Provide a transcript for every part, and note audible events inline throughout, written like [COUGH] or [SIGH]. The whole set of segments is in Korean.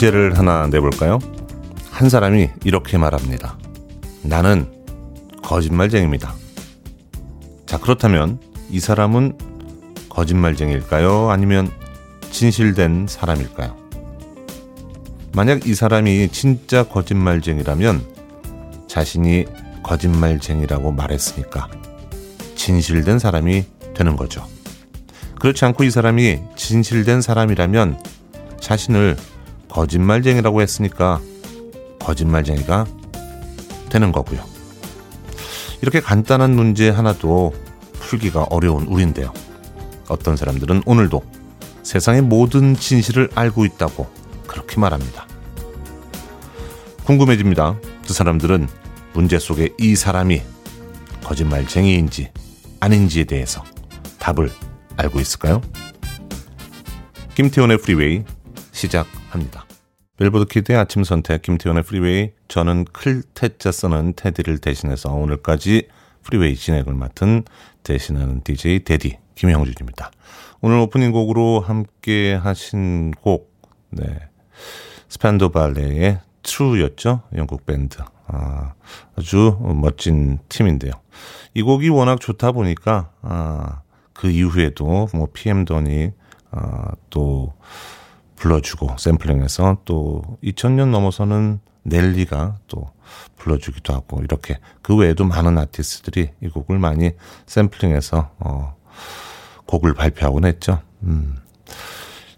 문제를 하나 내볼까요? 한 사람이 이렇게 말합니다. 나는 거짓말쟁입니다. 자, 그렇다면 이 사람은 거짓말쟁일까요? 아니면 진실된 사람일까요? 만약 이 사람이 진짜 거짓말쟁이라면 자신이 거짓말쟁이라고 말했으니까 진실된 사람이 되는 거죠. 그렇지 않고 이 사람이 진실된 사람이라면 자신을 거짓말쟁이라고 했으니까 거짓말쟁이가 되는 거고요. 이렇게 간단한 문제 하나도 풀기가 어려운 우리인데요. 어떤 사람들은 오늘도 세상의 모든 진실을 알고 있다고 그렇게 말합니다. 궁금해집니다. 그 사람들은 문제 속에 이 사람이 거짓말쟁이인지 아닌지에 대해서 답을 알고 있을까요? 김태훈의 프리웨이 시작 합니다. 빌보드 키드의 아침 선택 김태훈의 프리웨이 저는 클 태 자 쓰는 태디를 대신해서 오늘까지 프리웨이 진행을 맡은 대신하는 DJ 대디 김형준입니다. 오늘 오프닝 곡으로 함께 하신 곡 네. 스판다우 발레의 True였죠. 영국 밴드. 아, 아주 멋진 팀인데요. 이 곡이 워낙 좋다 보니까 아, 그 이후에도 뭐 PM 돈이 아, 또 불러주고 샘플링해서 또 2000년 넘어서는 넬리가 또 불러주기도 하고 이렇게 그 외에도 많은 아티스트들이 이 곡을 많이 샘플링해서 어, 곡을 발표하곤 했죠. 음.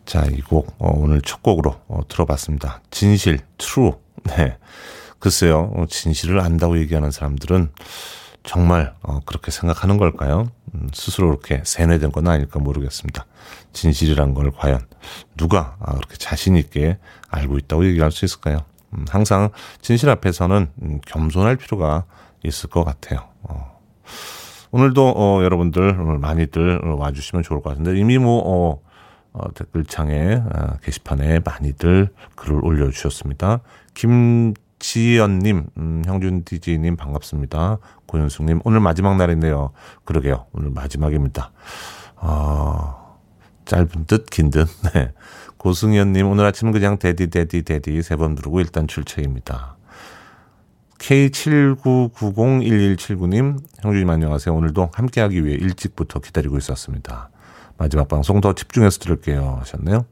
자, 이 곡, 어, 오늘 첫 곡으로 어, 들어봤습니다. 진실, true. 네. 글쎄요, 어, 진실을 안다고 얘기하는 사람들은 정말 어, 그렇게 생각하는 걸까요? 음, 스스로 그렇게 세뇌된 건 아닐까 모르겠습니다. 진실이란 걸 과연 누가 아, 그렇게 자신 있게 알고 있다고 얘기할 수 있을까요? 음, 항상 진실 앞에서는 음, 겸손할 필요가 있을 것 같아요. 어. 오늘도 어, 여러분들 오늘 많이들 와주시면 좋을 것 같은데 이미 뭐 어, 어, 댓글창에 아, 게시판에 많이들 글을 올려주셨습니다. 김 지연님, 음, 형준 DJ님 반갑습니다. 고현숙님, 오늘 마지막 날인데요. 그러게요. 오늘 마지막입니다. 어, 짧은 듯, 긴 듯. [LAUGHS] 네. 고승현님, 오늘 아침은 그냥 데디, 데디, 데디 세 번 부르고 일단 출첵입니다. K79901179님, 형준님 안녕하세요. 오늘도 함께하기 위해 일찍부터 기다리고 있었습니다. 마지막 방송 더 집중해서 들을게요. 하셨네요.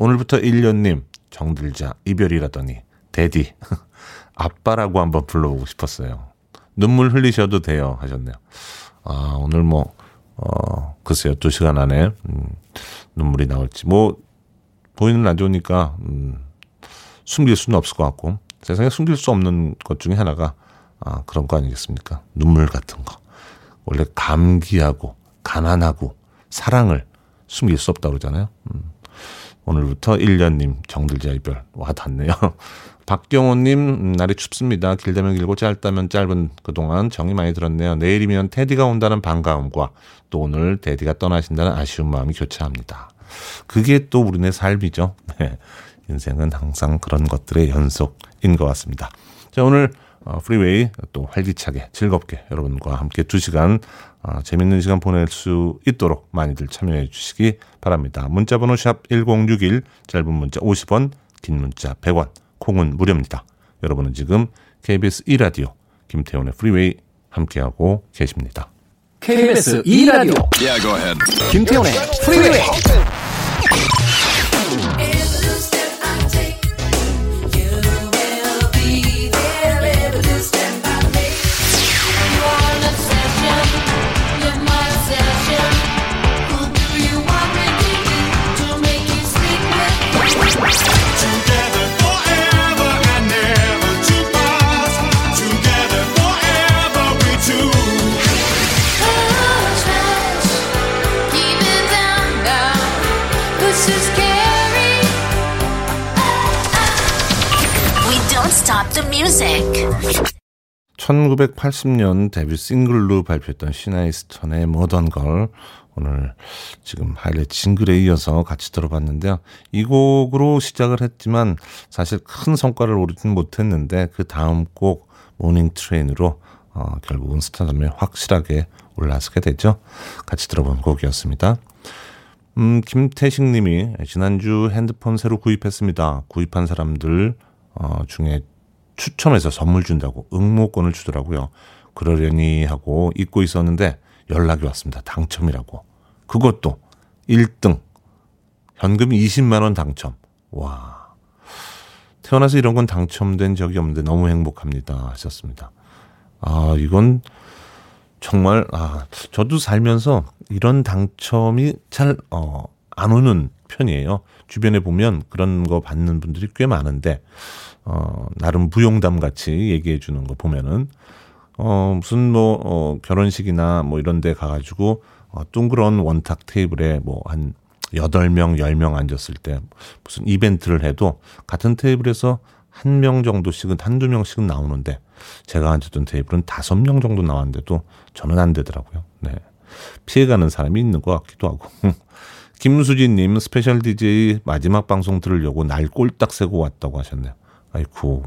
오늘부터 1년님, 정들자, 이별이라더니, 데디. [LAUGHS] 아빠라고 한번 불러보고 싶었어요. 눈물 흘리셔도 돼요. 하셨네요. 아, 오늘 뭐, 어, 글쎄요. 두 시간 안에, 음, 눈물이 나올지. 뭐, 보이는 라디오니까, 음, 숨길 수는 없을 것 같고, 세상에 숨길 수 없는 것 중에 하나가, 아, 그런 거 아니겠습니까? 눈물 같은 거. 원래 감기하고, 가난하고, 사랑을 숨길 수 없다고 그러잖아요. 음. 오늘부터 1년님 정들자 이별 와 닿네요. [LAUGHS] 박경호님, 음, 날이 춥습니다. 길다면 길고 짧다면 짧은 그동안 정이 많이 들었네요. 내일이면 테디가 온다는 반가움과 또 오늘 테디가 떠나신다는 아쉬운 마음이 교차합니다. 그게 또 우리네 삶이죠. [LAUGHS] 네. 인생은 항상 그런 것들의 연속인 것 같습니다. 자, 오늘 어, 프리웨이 또 활기차게 즐겁게 여러분과 함께 두 시간 어, 재밌는 시간 보낼 수 있도록 많이들 참여해 주시기 바랍니다. 문자번호 샵 1061, 짧은 문자 50원, 긴 문자 100원, 콩은 무료입니다. 여러분은 지금 KBS 2라디오 김태훈의 프리웨이 함께하고 계십니다. KBS 2라디오 yeah, 김태훈의 프리웨이 music. 1980년 데뷔 싱글로 발표했던 시나 이스턴의 Modern Girl 오늘 지금 하이라이트 싱글에 이어서 같이 들어봤는데요. 이 곡으로 시작을 했지만 사실 큰 성과를 오르지는 못했는데 그 다음 곡 Morning Train으로 어, 결국은 스타덤에 확실하게 올라서게 되죠. 같이 들어본 곡이었습니다. 음, 김태식 님이 지난주 핸드폰 새로 구입했습니다. 구입한 사람들 어, 중에 추첨해서 선물 준다고 응모권을 주더라고요. 그러려니 하고 잊고 있었는데 연락이 왔습니다. 당첨이라고. 그것도 1등. 현금 20만 원 당첨. 와. 태어나서 이런 건 당첨된 적이 없는데 너무 행복합니다. 하셨습니다. 아, 이건 정말 아, 저도 살면서 이런 당첨이 잘 어, 안 오는 편이에요. 주변에 보면 그런 거 받는 분들이 꽤 많은데 어, 나름 부용담 같이 얘기해 주는 거 보면은 어, 무슨 뭐 어, 결혼식이나 뭐 이런 데 가가지고 어, 둥그런 원탁 테이블에 뭐 한 여덟 명 열 명 앉았을 때 무슨 이벤트를 해도 같은 테이블에서 한 명 정도씩은 한두 명씩은 나오는데 제가 앉았던 테이블은 다섯 명 정도 나왔는데도 저는 안 되더라고요. 네. 피해가는 사람이 있는 것 같기도 하고. 김수진님 special DJ 마지막 방송 들으려고 날 꼴딱 새고 왔다고 하셨네요. 아이쿠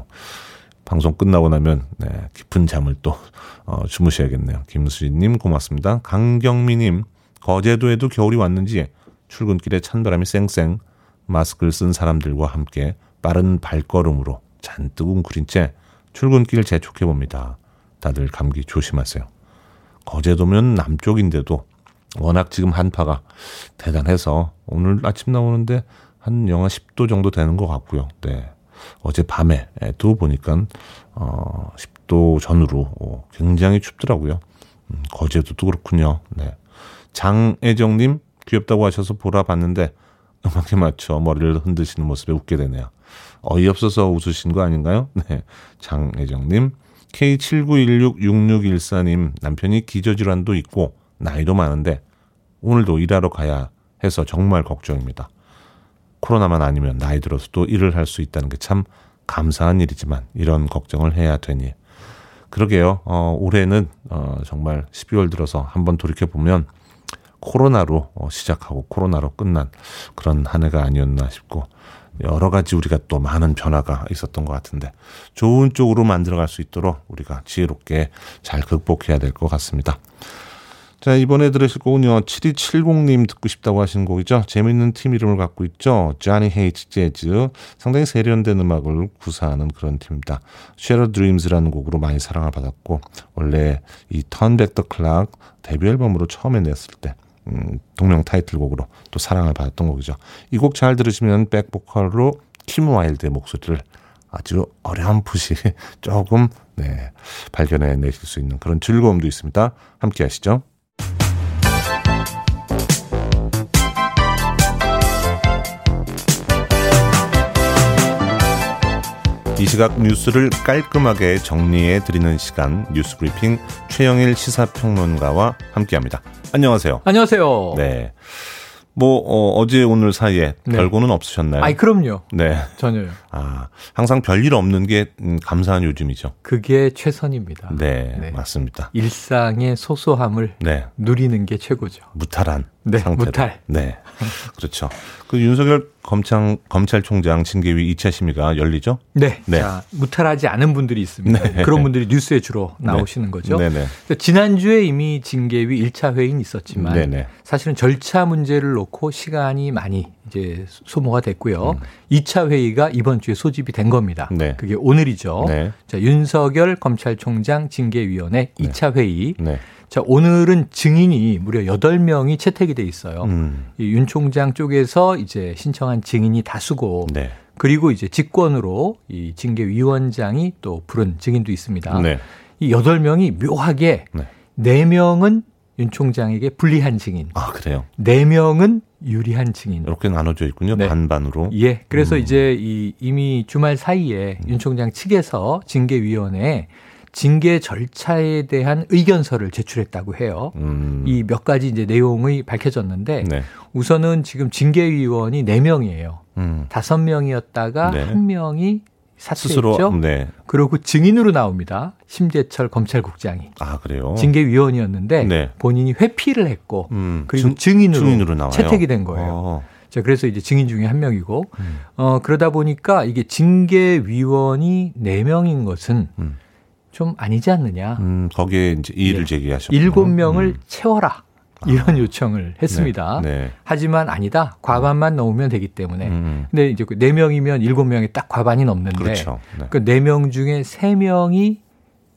방송 끝나고 나면 네, 깊은 잠을 또 어, 주무셔야겠네요. 김수진님 고맙습니다. 강경미님 거제도에도 겨울이 왔는지 출근길에 찬바람이 쌩쌩 마스크를 쓴 사람들과 함께 빠른 발걸음으로 잔뜩 웅크린 채 출근길 재촉해 봅니다. 다들 감기 조심하세요. 거제도면 남쪽인데도 워낙 지금 한파가 대단해서 오늘 아침 나오는데 한 영하 10도 정도 되는 것 같고요. 네. 어제 밤에도 보니까 어 10도 전후로 어, 굉장히 춥더라고요. 음, 거제도도 그렇군요. 네. 장애정님 귀엽다고 하셔서 보라 봤는데 음악에 맞춰 머리를 흔드시는 모습에 웃게 되네요. 어이없어서 웃으신 거 아닌가요? [LAUGHS] 네. 장혜정님. K79166614님. 남편이 기저질환도 있고 나이도 많은데 오늘도 일하러 가야 해서 정말 걱정입니다. 코로나만 아니면 나이 들어서도 일을 할 수 있다는 게 참 감사한 일이지만 이런 걱정을 해야 되니. 그러게요. 어, 올해는 어, 정말 12월 들어서 한번 돌이켜 보면 코로나로 어, 시작하고 코로나로 끝난 그런 한 해가 아니었나 싶고 여러 가지 우리가 또 많은 변화가 있었던 것 같은데 좋은 쪽으로 만들어갈 수 있도록 우리가 지혜롭게 잘 극복해야 될 것 같습니다. 자, 이번에 들으실 곡은요, 7270님 듣고 싶다고 하신 곡이죠. 재밌는 팀 이름을 갖고 있죠. Johnny Hates Jazz. 상당히 세련된 음악을 구사하는 그런 팀입니다. Shadow Dreams라는 곡으로 많이 사랑을 받았고, 원래 이 Back the Clock 데뷔 앨범으로 처음에 냈을 때, 음, 동명 타이틀곡으로 또 사랑을 받았던 곡이죠. 이 곡 잘 들으시면 백보컬로 킴 와일드의 목소리를 아주 어렴풋이 [LAUGHS] 조금 네, 발견해 내실 수 있는 그런 즐거움도 있습니다. 함께 하시죠. 이 시각 뉴스를 깔끔하게 정리해 드리는 시간 뉴스 브리핑 최영일 시사평론가와 함께합니다. 안녕하세요. 안녕하세요. 네. 뭐 어, 제 오늘 사이에 네. 별거는 없으셨나요? 아이 그럼요. 네. 전혀요. 아 항상 별일 없는 게 음, 감사한 요즘이죠. 그게 최선입니다. 네, 네. 맞습니다. 일상의 소소함을 네. 누리는 게 최고죠. 무탈한 네, 상태로. 무탈. 네, 그렇죠. 그 윤석열 검찰 검찰총장 징계위 2차 심의가 열리죠? 네. 네. 자, 무탈하지 않은 분들이 있습니다. 네. 그런 분들이 뉴스에 주로 네. 나오시는 거죠. 네, 네. 지난주에 이미 징계위 1차 회의는 있었지만 네, 네. 사실은 절차 문제를 놓고 시간이 많이 이제 소모가 됐고요. 음. 2차 회의가 이번 주에 소집이 된 겁니다. 네. 그게 오늘이죠. 네. 자, 윤석열 검찰총장 징계위원회 2차 회의. 네. 자, 오늘은 증인이 무려 8명이 채택이 돼 있어요. 음. 이윤 총장 쪽에서 이제 신청한 증인이 다수고 네. 그리고 이제 직권으로 이 징계위원장이 또 부른 증인도 있습니다. 네. 이 8명이 묘하게 네. 4명은 윤 총장에게 불리한 증인. 아, 그래요? 4명은 유리한 증인. 이렇게 나눠져 있군요. 네. 반반으로. 예. 그래서 음. 이제 이 이미 주말 사이에 음. 윤 총장 측에서 징계위원회에 징계 절차에 대한 의견서를 제출했다고 해요. 음. 이몇 가지 이제 내용이 밝혀졌는데 네. 우선은 지금 징계위원이 4명이에요. 음. 5명이었다가 네. 1명이 사퇴했죠. 네. 그리고 증인으로 나옵니다. 심재철 검찰국장이. 아 그래요. 징계위원이었는데 네. 본인이 회피를 했고 음. 그리고 증, 인으로 채택이 된 거예요. 어. 자, 그래서 이제 증인 중에 한 명이고, 음. 어, 그러다 보니까 이게 징계위원이 4명인 것은 음. 좀 아니지 않느냐. 음, 거기에 이제 이의를 네. 제기하셨고. 일곱 명을 음. 채워라. 이런 요청을 했습니다. 네. 네. 하지만 아니다. 과반만 넣으면 되기 때문에. 음. 근데 이제 4명이면 7명이 딱 과반이 넘는데 그렇죠. 네. 그 4명 중에 3명이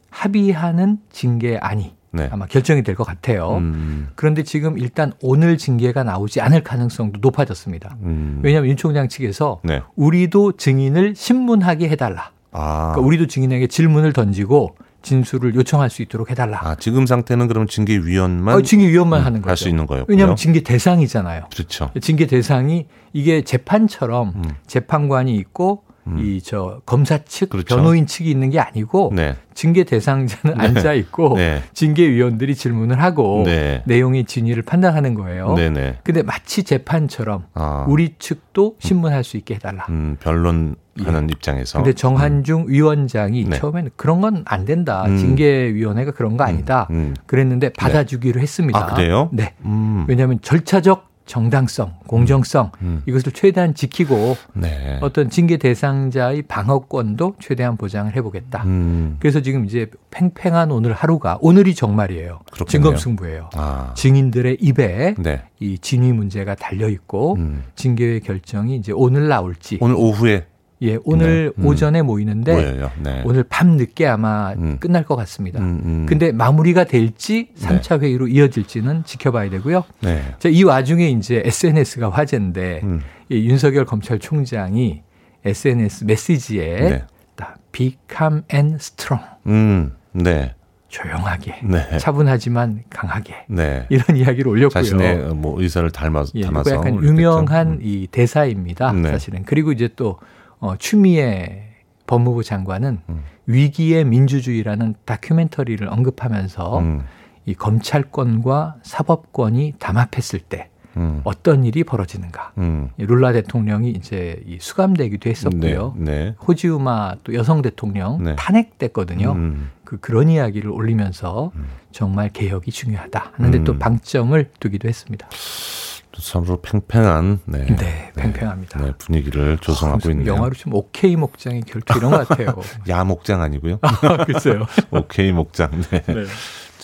합의하는 징계 안이 네. 아마 결정이 될 것 같아요. 음. 그런데 지금 일단 오늘 징계가 나오지 않을 가능성도 높아졌습니다. 음. 왜냐하면 윤 총장 측에서 네. 우리도 증인을 신문하게 해달라. 아. 그러니까 우리도 증인에게 질문을 던지고 진술을 요청할 수 있도록 해달라. 아, 지금 상태는 그럼 징계위원만 어, 징계위원만 음, 하는 거죠. 할수 있는 거예요. 왜냐하면 징계 대상이잖아요. 그렇죠. 징계 대상이 이게 재판처럼 음. 재판관이 있고 음. 이저 검사 측 그렇죠. 변호인 측이 있는 게 아니고 네. 징계 대상자는 네. 앉아 있고 [LAUGHS] 네. 징계위원들이 질문을 하고 네. 내용의 진위를 판단하는 거예요. 네네. 네. 근데 마치 재판처럼 아. 우리 측도 신문할 수 있게 해달라. 음, 변론 하는 예. 입장에서. 근데 정한중 음. 위원장이 네. 처음에는 그런 건 안 된다. 음. 징계위원회가 그런 거 아니다. 음. 음. 그랬는데 받아주기로 했습니다. 아, 그래요? 네. 음. 왜냐하면 절차적 정당성, 공정성 음, 음. 이것을 최대한 지키고 네. 어떤 징계 대상자의 방어권도 최대한 보장을 해보겠다. 음. 그래서 지금 이제 팽팽한 오늘 하루가 오늘이 정말이에요. 증검승부예요. 아. 증인들의 입에 네. 이 진위 문제가 달려 있고 음. 징계의 결정이 이제 오늘 나올지 오늘 오후에 예, 오늘 네. 음. 오전에 모이는데 네. 오늘 밤 늦게 아마 음. 끝날 것 같습니다. 음, 음. 근데 마무리가 될지 3차 네. 회의로 이어질지는 지켜봐야 되고요. 네. 자, 이 와중에 이제 SNS가 화제인데 음. 이 윤석열 검찰총장이 SNS 메시지에 네. Be calm and strong. 음, 네. 조용하게, 네. 차분하지만 강하게 네. 이런 이야기를 올렸고요. 자신의 뭐 의사를 닮아, 예, 담아서 약간 유명한 음. 이 대사입니다. 네. 사실은 그리고 이제 또 어, 추미애 법무부 장관은 음. 위기의 민주주의라는 다큐멘터리를 언급하면서 음. 이 검찰권과 사법권이 담합했을 때 음. 어떤 일이 벌어지는가. 음. 룰라 대통령이 이제 이 수감되기도 했었고요. 네, 네. 호지우마 또 여성 대통령 네. 탄핵됐거든요. 음. 그 그런 이야기를 올리면서 음. 정말 개혁이 중요하다 하는데 또 음. 방점을 두기도 했습니다. 참으로 팽팽한 네, 네 팽팽합니다. 네, 분위기를 조성하고 아, 있는 영화로 좀 오케이 목장의 결투 이런 것 같아요. [LAUGHS] 야 목장 아니고요. 아, 글쎄요. [LAUGHS] 오케이 목장. 네. 네.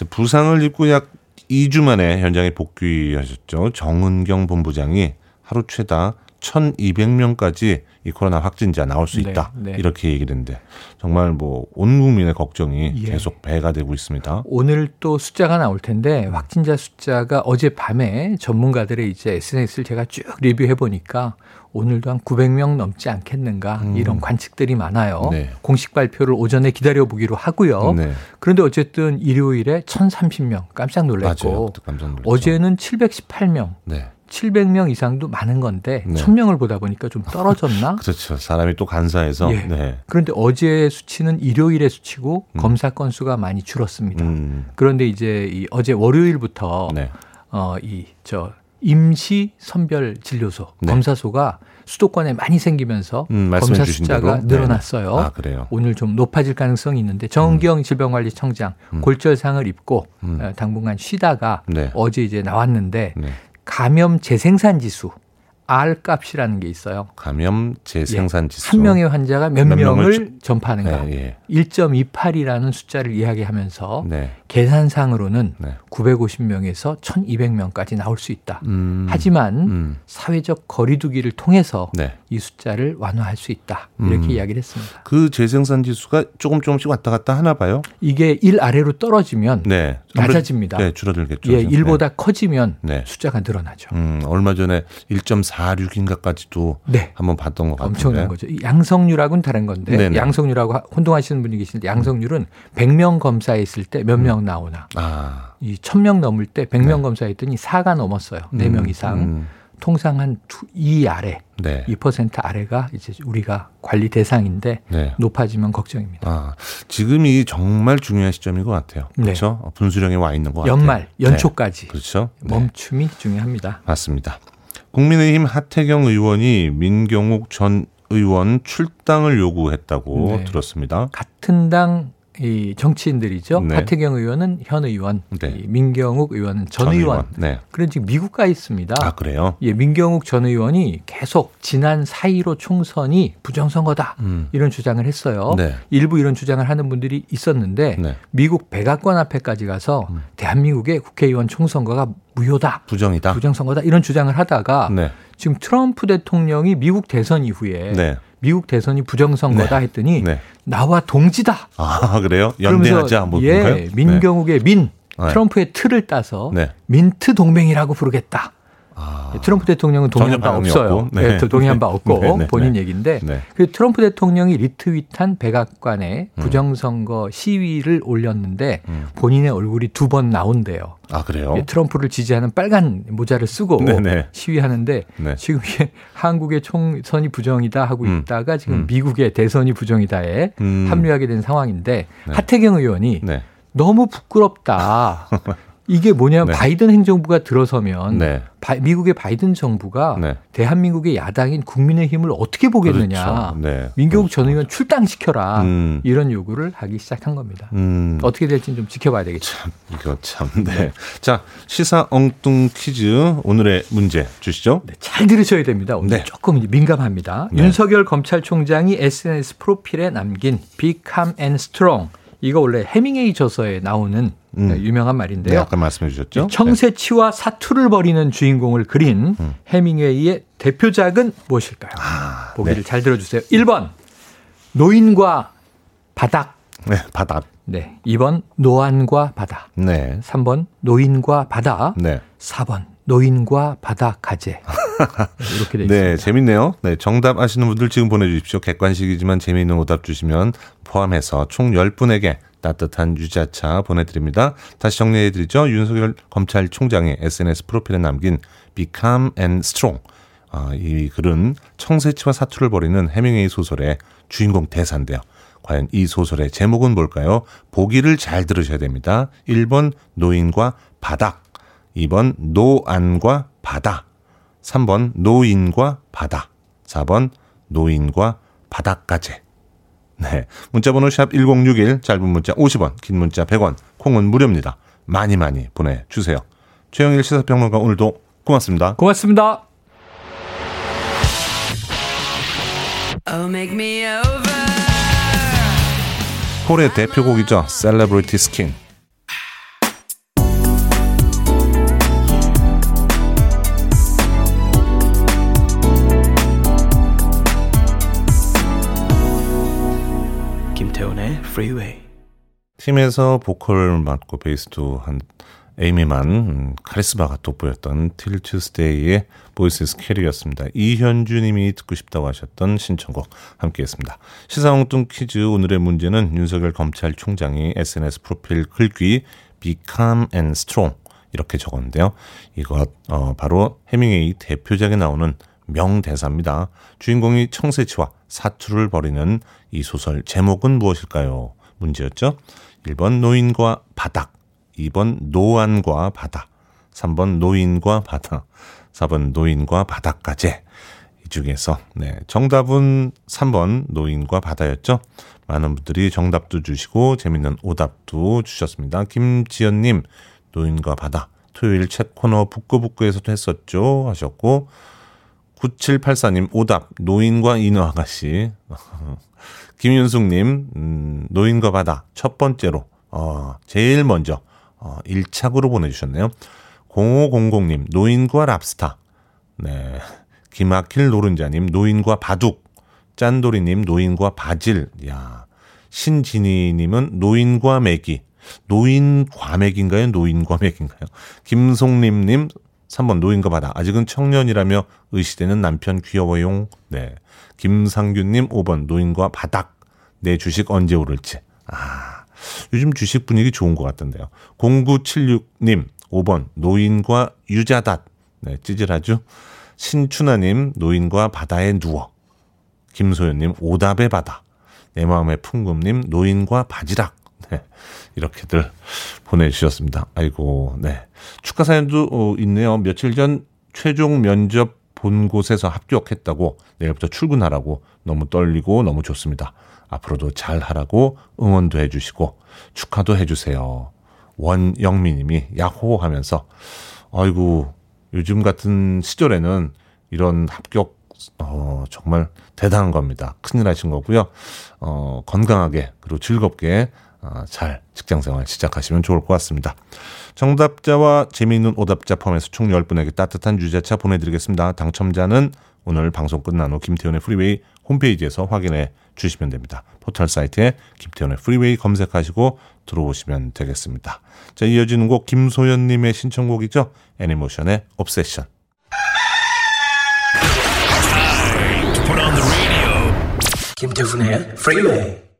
부상을 입고 약 2주 만에 현장에 복귀하셨죠. 정은경 본부장이 하루 최다 1,200명까지 이 코로나 확진자 나올 수 네, 있다. 네, 네. 이렇게 얘기를 했는데 정말 뭐 온 국민의 걱정이 예. 계속 배가 되고 있습니다. 오늘 또 숫자가 나올 텐데 확진자 숫자가 어제 밤에 전문가들의 이제 SNS를 제가 쭉 리뷰해 보니까 오늘도 한 900명 넘지 않겠는가 음. 이런 관측들이 많아요. 네. 공식 발표를 오전에 기다려 보기로 하고요. 네. 그런데 어쨌든 일요일에 1,030명 깜짝 놀랐고 깜짝 어제는 718명. 네. 700명 이상도 많은 건데 네. 1000명을 보다 보니까 좀 떨어졌나? [LAUGHS] 그렇죠. 사람이 또 간사해서. 예. 네. 그런데 어제 수치는 일요일의 수치고 음. 검사 건수가 많이 줄었습니다. 음. 그런데 이제 이 어제 월요일부터 네. 어 이 저 임시 선별 진료소 네. 검사소가 수도권에 많이 생기면서 음, 검사 숫자가 대로? 늘어났어요. 아, 그래요. 오늘 좀 높아질 가능성이 있는데 정경 음. 질병관리청장 음. 골절상을 입고 음. 어, 당분간 쉬다가 네. 어제 이제 나왔는데 네. 감염 재생산 지수 R 값이라는 게 있어요. 감염 재생산 지수. 예. 한 명의 환자가 몇, 몇 명을 전파하는가. 네, 예. 1.28이라는 숫자를 이야기하면서 네. 계산상으로는 네. 950명에서 1,200명까지 나올 수 있다. 음. 하지만 음. 사회적 거리두기를 통해서 네. 이 숫자를 완화할 수 있다. 이렇게 음. 이야기를 했습니다. 그 재생산 지수가 조금 조금씩 왔다 갔다 하나 봐요. 이게 1 아래로 떨어지면 네. 낮아집니다. 네, 줄어들겠죠. 예, 1보다 네. 커지면 네. 숫자가 늘어나죠. 음, 얼마 전에 1.46인가까지도 네. 한번 봤던 것 같은데. 엄청난 거죠. 양성률하고는 다른 건데 네네. 양성률하고 혼동하시는 분이 계시는데 양성률은 100명 검사했을 때 몇명 음. 나오나. 아. 이 1000명 넘을 때 100명 네. 검사했더니 4가 넘었어요. 4명 음, 이상. 음. 통상 한 2 아래, 네. 2% 아래가 이제 우리가 관리 대상인데 네. 높아지면 걱정입니다. 아, 지금이 정말 중요한 시점인 것 같아요. 네. 그렇죠? 네. 분수령에 와 있는 것 같아요. 연말, 연초까지. 네. 그렇죠. 네. 멈춤이 중요합니다. 맞습니다. 국민의힘 하태경 의원이 민경욱 전 의원 출당을 요구했다고 들었습니다. 같은 당 이 정치인들이죠. 네. 하태경 의원은 현 의원, 네. 민경욱 의원은 전, 전 의원. 네. 그런 지금 미국 가 있습니다. 아 그래요? 예, 민경욱 전 의원이 계속 지난 4.15 총선이 부정선거다 음. 이런 주장을 했어요. 네. 일부 이런 주장을 하는 분들이 있었는데 네. 미국 백악관 앞에까지 가서 음. 대한민국의 국회의원 총선거가 무효다, 부정이다, 부정선거다 이런 주장을 하다가 네. 지금 트럼프 대통령이 미국 대선 이후에 네. 미국 대선이 부정선거다 네. 했더니 네. 나와 동지다. 아 그래요? 연대하자 뭐 예, 네. 민경욱의 민 네. 트럼프의 틀을 따서 네. 민트 동맹이라고 부르겠다. 아, 트럼프 대통령은 동의한 바 없어요. 네. 네. 동의한 바 없고 [LAUGHS] 네. 네. 본인 네. 얘기인데 네. 그 트럼프 대통령이 리트윗한 백악관에 음. 부정선거 시위를 올렸는데 음. 본인의 얼굴이 두 번 나온대요. 아 그래요? 트럼프를 지지하는 빨간 모자를 쓰고 네네. 시위하는데 지금 이게 [LAUGHS] 한국의 총선이 부정이다 하고 음. 있다가 지금 음. 미국의 대선이 부정이다에 음. 합류하게 된 상황인데 하태경 의원이 너무 부끄럽다. [LAUGHS] 이게 뭐냐면 네. 바이든 행정부가 들어서면 네. 바, 미국의 바이든 정부가 네. 대한민국의 야당인 국민의힘을 어떻게 보겠느냐. 그렇죠. 네. 민경욱 그렇죠. 전 의원 출당시켜라. 음. 이런 요구를 하기 시작한 겁니다. 음. 어떻게 될지는 좀 지켜봐야 되겠죠. 참, 이거 참. 네. 자, 시사 엉뚱 퀴즈 오늘의 문제 주시죠. 네, 잘 들으셔야 됩니다. 오늘 네. 조금 민감합니다. 네. 윤석열 검찰총장이 SNS 프로필에 남긴 Be Calm and Strong 이거 원래 해밍웨이 저서에 나오는 음. 네, 유명한 말인데요. 네, 아까 말씀해 주셨죠. 청새치와 사투를 벌이는 주인공을 그린 음. 해밍웨이의 대표작은 무엇일까요? 아, 보기를 네. 잘 들어주세요. 1번 노인과 바닥. 네, 바닥. 네. 2번 노안과 바다. 네. 3번 노인과 바다. 네. 4번 노인과 바다 가재. [LAUGHS] 이렇게 돼 네, 있습니다. 네, 재밌네요. 네, 정답 아시는 분들 지금 보내 주십시오. 객관식이지만 재미있는 오답 주시면 포함해서 총 10분에게 따뜻한 유자차 보내드립니다. 다시 정리해드리죠. 윤석열 검찰총장의 SNS 프로필에 남긴 Become and Strong. 아, 이 글은 청새치와 사투를 벌이는 해밍웨이 소설의 주인공 대사인데요. 과연 이 소설의 제목은 뭘까요? 보기를 잘 들으셔야 됩니다. 1번 노인과 바닥, 2번 노안과 바다, 3번 노인과 바다, 4번 노인과 바닷가재. 네. 문자번호 샵 1061, 짧은 문자 50원, 긴 문자 100원, 콩은 무료입니다. 많이 많이 보내주세요. 최영일 시사평론가 오늘도 고맙습니다. 고맙습니다. 홀의 대표곡이죠. Celebrity Skin. Freeway. 팀에서 보컬 맡고 베이스도 한 에이미 맨 음, 카리스마가 돋보였던 틸 투스데이의 Voices Carry였습니다. 이현주님이 듣고 싶다고 하셨던 신청곡 함께했습니다. 시사홍뚱 퀴즈 오늘의 문제는 윤석열 검찰총장이 SNS 프로필 글귀 Become and Strong 이렇게 적었는데요. 이것 어, 바로 해밍웨이 대표작에 나오는 명대사입니다. 주인공이 청새치와 사투를 벌이는 이 소설 제목은 무엇일까요? 문제였죠. 1번 노인과 바닥, 2번 노안과 바다, 3번 노인과 바다, 4번 노인과 바닷가재. 이 중에서 네, 정답은 3번 노인과 바다였죠. 많은 분들이 정답도 주시고 재밌는 오답도 주셨습니다. 김지연 님, 노인과 바다. 토요일 책 코너 북구북구에서도 했었죠 하셨고 9784님 오답. 노인과 인어 아가씨. [LAUGHS] 김윤숙님 음, 노인과 바다. 첫 번째로 어, 제일 먼저 어, 1착으로 보내주셨네요. 0500님 노인과 랍스타. 네. [LAUGHS] 김학길 노른자님 노인과 바둑. 짠돌이님 노인과 바질. 야. 신진희님은 노인과 매기. 노인 과 맥인가요? 노인 과 맥인가요? 김송림님 3번 노인과 바다. 아직은 청년이라며 의시되는 남편 귀여워용. 네. 김상균님 5번 노인과 바닥. 내 주식 언제 오를지. 아, 요즘 주식 분위기 좋은 것 같던데요. 0976님 5번 노인과 유자닷. 네, 찌질하죠. 신춘하님 노인과 바다에 누워. 김소연님 오답의 바다. 내 마음의 풍금님 노인과 바지락. 네, [LAUGHS] 이렇게들 보내주셨습니다. 아이고, 네. 축하 사연도 어, 있네요. 며칠 전 최종 면접 본 곳에서 합격했다고 내일부터 출근하라고 너무 떨리고 너무 좋습니다. 앞으로도 잘 하라고 응원도 해주시고 축하도 해주세요. 원영미님이 야호 하면서 아이고 요즘 같은 시절에는 이런 합격 어, 정말 대단한 겁니다. 큰일 하신 거고요. 어, 건강하게 그리고 즐겁게 어, 잘 직장 생활 시작하시면 좋을 것 같습니다. 정답자와 재미있는 오답자 포함해서 총 10분에게 따뜻한 유자차 보내드리겠습니다. 당첨자는 오늘 방송 끝난 후 김태훈의 프리웨이 홈페이지에서 확인해 주시면 됩니다. 포털 사이트에 김태훈의 프리웨이 검색하시고 들어오시면 되겠습니다. 자, 이어지는 곡 김소연님의 신청곡이죠. 애니모션의 Obsession. 김태훈의 프리웨이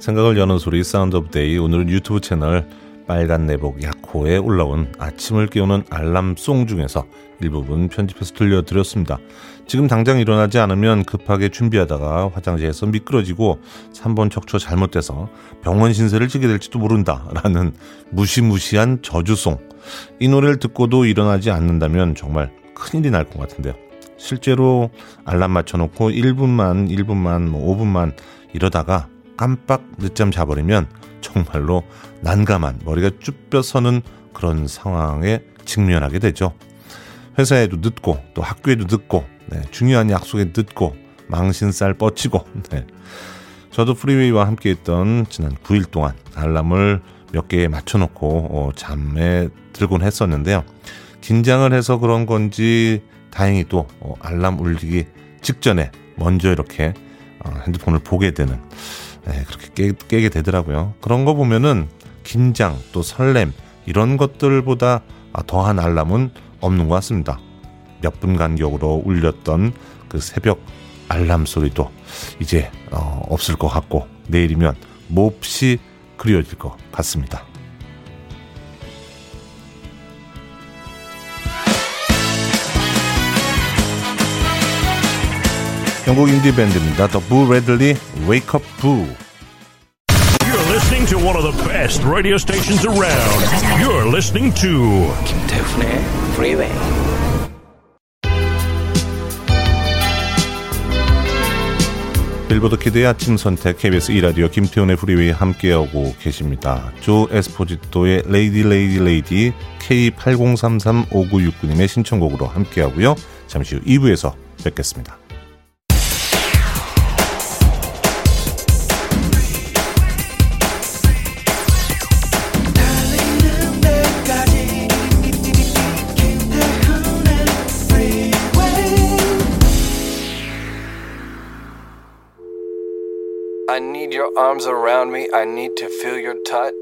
생각을 여는 소리 Sound of Day 오늘은 유튜브 채널 빨간내복야코에 올라온 아침을 깨우는 알람송 중에서 일부분 편집해서 들려드렸습니다. 지금 당장 일어나지 않으면 급하게 준비하다가 화장실에서 미끄러지고 3번 척추 잘못돼서 병원 신세를 지게 될지도 모른다 라는 무시무시한 저주송 이 노래를 듣고도 일어나지 않는다면 정말 큰일이 날 것 같은데요. 실제로 알람 맞춰놓고 1분만 1분만 뭐 5분만 이러다가 깜빡 늦잠 자버리면 정말로 난감한 머리가 쭈뼛 서는 그런 상황에 직면하게 되죠. 회사에도 늦고 또 학교에도 늦고 네, 중요한 약속에 늦고 망신살 뻗치고 네. 저도 프리웨이와 함께했던 지난 9일 동안 알람을 몇 개 맞춰놓고 어, 잠에 들곤 했었는데요. 긴장을 해서 그런 건지 다행히 또 어, 알람 울리기 직전에 먼저 이렇게 어, 핸드폰을 보게 되는 네, 그렇게 깨, 깨게 되더라고요. 그런 거 보면은 긴장 또 설렘 이런 것들보다 더한 알람은 없는 것 같습니다. 몇 분 간격으로 울렸던 그 새벽 알람 소리도 이제 어, 없을 것 같고 내일이면 몹시 그리워질 것 같습니다. 영국 인디 밴드입니다. The Boo Radley Wake Up Boo. You're listening to one of the best radio stations around. You're listening to 김태훈의 Freeway. 빌보드 키드의 아침 선택 KBS 2라디오 김태훈의 프리웨이 함께하고 계십니다. 조 에스포지토의 Lady Lady Lady K80335969님의 신청곡으로 함께하고요. 잠시 후 2부에서 뵙겠습니다. Arms around me. I need to feel your touch.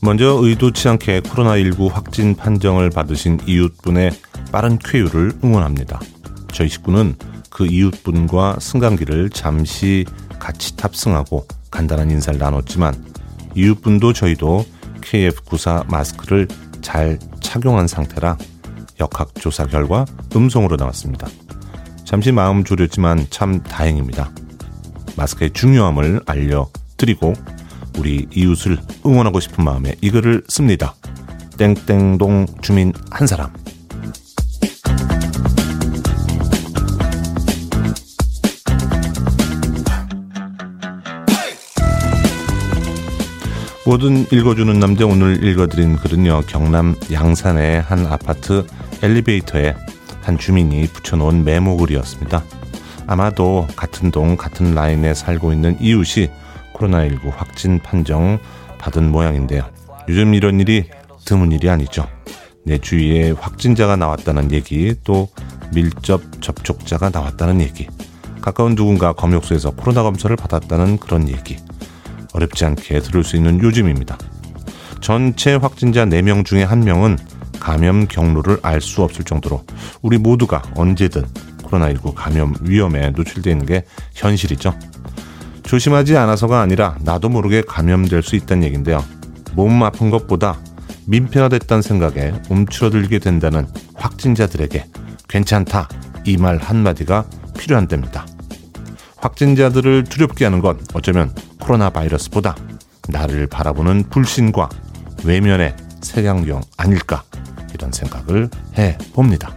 먼저 의도치 않게 코로나19 확진 판정을 받으신 이웃분의 빠른 쾌유를 응원합니다. 저희 식구는 그 이웃분과 승강기를 잠시 같이 탑승하고 간단한 인사를 나눴지만 이웃분도 저희도 KF94 마스크를 잘 착용한 상태라 역학조사 결과 음성으로 나왔습니다. 잠시 마음 졸였지만 참 다행입니다. 마스크의 중요함을 알려드리고 우리 이웃을 응원하고 싶은 마음에 이 글을 씁니다. 땡땡동 주민 한 사람. 뭐든 읽어주는 남자 오늘 읽어드린 글은요 경남 양산의 한 아파트 엘리베이터에 한 주민이 붙여놓은 메모 글이었습니다. 아마도 같은 동 같은 라인에 살고 있는 이웃이 코로나19 확진 판정 받은 모양인데요. 요즘 이런 일이 드문 일이 아니죠. 내 주위에 확진자가 나왔다는 얘기, 또 밀접 접촉자가 나왔다는 얘기, 가까운 누군가 검역소에서 코로나 검사를 받았다는 그런 얘기. 어렵지 않게 들을 수 있는 요즘입니다. 전체 확진자 4명 중에 1명은 감염 경로를 알 수 없을 정도로 우리 모두가 언제든 코로나19 감염 위험에 노출되어 있는 게 현실이죠. 조심하지 않아서가 아니라 나도 모르게 감염될 수 있다는 얘기인데요. 몸 아픈 것보다 민폐가 됐다는 생각에 움츠러들게 된다는 확진자들에게 괜찮다 이 말 한마디가 필요한 때입니다. 확진자들을 두렵게 하는 건 어쩌면 코로나 바이러스보다 나를 바라보는 불신과 외면의 세량경 아닐까 이런 생각을 해 봅니다.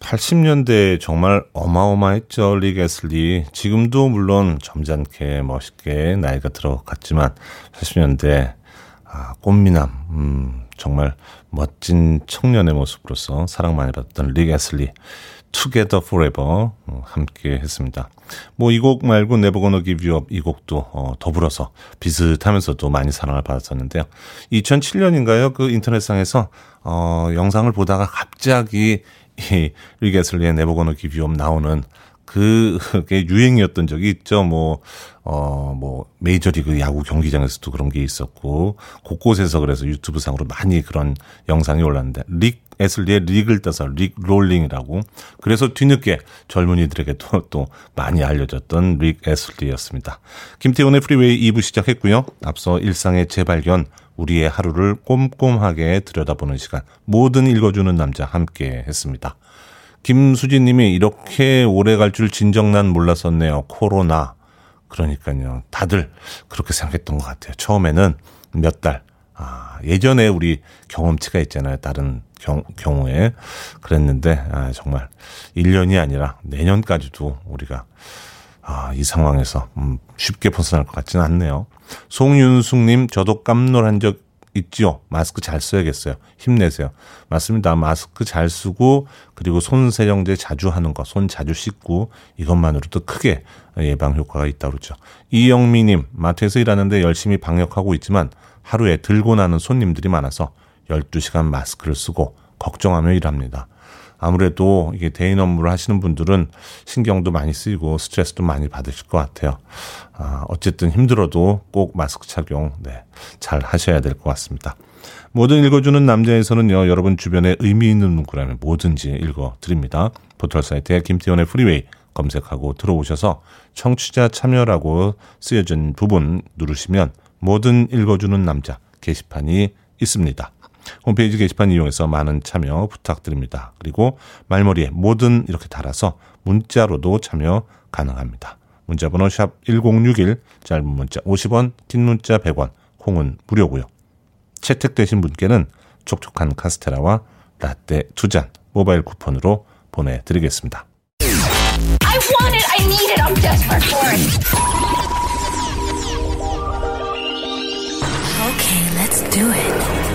80년대 정말 어마어마했죠, 리 게슬리. 지금도 물론 점잖게 멋있게 나이가 들어갔지만 80년대 아, 꽃미남, 음, 정말 멋진 청년의 모습으로서 사랑 많이 받았던 리 게슬리. Together Forever 어, 함께 했습니다. 뭐 이 곡 말고 You Up 이 곡도 어, 더불어서 비슷하면서도 많이 사랑을 받았었는데요. 2007년인가요? 그 인터넷상에서 어, 영상을 보다가 갑자기 이 릭 에슬리의 You Up 나오는 그게 유행이었던 적이 있죠. 뭐, 어, 뭐, 메이저리그 야구 경기장에서도 그런 게 있었고, 곳곳에서 그래서 유튜브 상으로 많이 그런 영상이 올랐는데, 릭 에슬리의 릭을 따서 Rick Rolling이라고. 그래서 뒤늦게 젊은이들에게도 또 많이 알려졌던 릭 에슬리였습니다. 김태훈의 프리웨이 2부 시작했고요. 앞서 일상의 재발견, 우리의 하루를 꼼꼼하게 들여다보는 시간, 뭐든 읽어주는 남자 함께 했습니다. 김수진 님이 이렇게 오래 갈 줄 진정 난 몰랐었네요. 코로나. 그러니까요. 다들 그렇게 생각했던 것 같아요. 처음에는 몇 달. 아, 예전에 우리 경험치가 있잖아요. 다른 경, 경우에. 그랬는데, 아, 정말 1년이 아니라 내년까지도 우리가 아, 이 상황에서 음, 쉽게 벗어날 것 같지는 않네요. 송윤숙님, 저도 깜놀한 적 있죠. 마스크 잘 써야겠어요. 힘내세요. 맞습니다. 마스크 잘 쓰고 그리고 손 세정제 자주 하는 거, 손 자주 씻고 이것만으로도 크게 예방 효과가 있다고 그러죠. 이영미님, 마트에서 일하는데 열심히 방역하고 있지만 하루에 들고 나는 손님들이 많아서 12시간 마스크를 쓰고 걱정하며 일합니다. 아무래도 이게 대인 업무를 하시는 분들은 신경도 많이 쓰이고 스트레스도 많이 받으실 것 같아요. 아, 어쨌든 힘들어도 꼭 마스크 착용, 네, 잘 하셔야 될 것 같습니다. 뭐든 읽어주는 남자에서는요, 여러분 주변에 의미 있는 문구라면 뭐든지 읽어드립니다. 포털 사이트에 김태훈의 프리웨이 검색하고 들어오셔서 청취자 참여라고 쓰여진 부분 누르시면 뭐든 읽어주는 남자 게시판이 있습니다. 홈페이지 게시판 이용해서 많은 참여 부탁드립니다. 그리고 말머리에 뭐든 이렇게 달아서 문자로도 참여 가능합니다. 문자 번호 샵 1061, 짧은 문자 50원, 긴 문자 100원, 콩은 무료고요. 채택되신 분께는 촉촉한 카스테라와 라떼 두 잔 모바일 쿠폰으로 보내드리겠습니다. Okay, let's do it.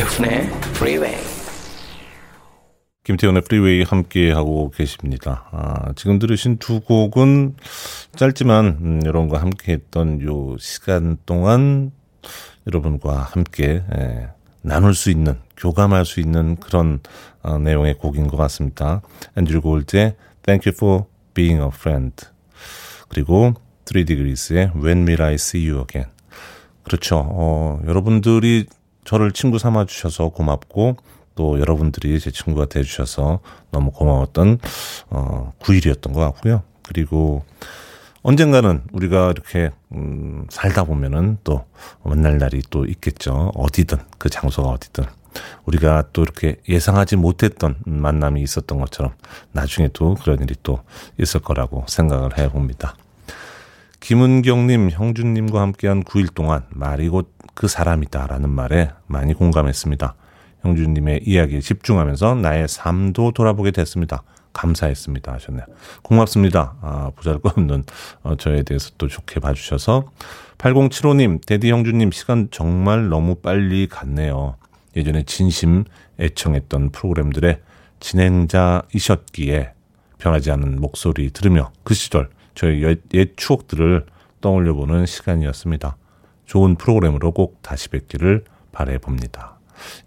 김태훈의 프리웨이 김태훈의 프리웨이 함께 하고 계십니다. 아, 지금 들으신 두 곡은 짧지만 음, 여러분과 함께 했던 요 시간 동안 여러분과 함께 예, 나눌 수 있는 교감할 수 있는 그런 어, 내용의 곡인 것 같습니다. 앤드류 골드의 Thank You for Being a Friend 그리고 3 Degrees의 When Will I See You Again 그렇죠. 어, 여러분들이 저를 친구 삼아 주셔서 고맙고 또 여러분들이 제 친구가 돼 주셔서 너무 고마웠던 어 9일이었던 것 같고요. 그리고 언젠가는 우리가 이렇게 음 살다 보면은 또 만날 날이 또 있겠죠. 어디든 그 장소가 어디든 우리가 또 이렇게 예상하지 못했던 만남이 있었던 것처럼 나중에 또 그런 일이 또 있을 거라고 생각을 해 봅니다. 김은경님, 형준님과 함께한 9일 동안 말이 곧 그 사람이다라는 말에 많이 공감했습니다. 형준님의 이야기에 집중하면서 나의 삶도 돌아보게 됐습니다. 감사했습니다. 하셨네요. 고맙습니다. 아, 보잘 것 없는 어, 저에 대해서 또 좋게 봐주셔서. 8075님, 데디 형준님 시간 정말 너무 빨리 갔네요. 예전에 진심 애청했던 프로그램들의 진행자이셨기에 변하지 않은 목소리 들으며 그 시절 옛, 옛 추억들을 떠올려보는 시간이었습니다. 좋은 프로그램으로 꼭 다시 뵙기를 바래봅니다.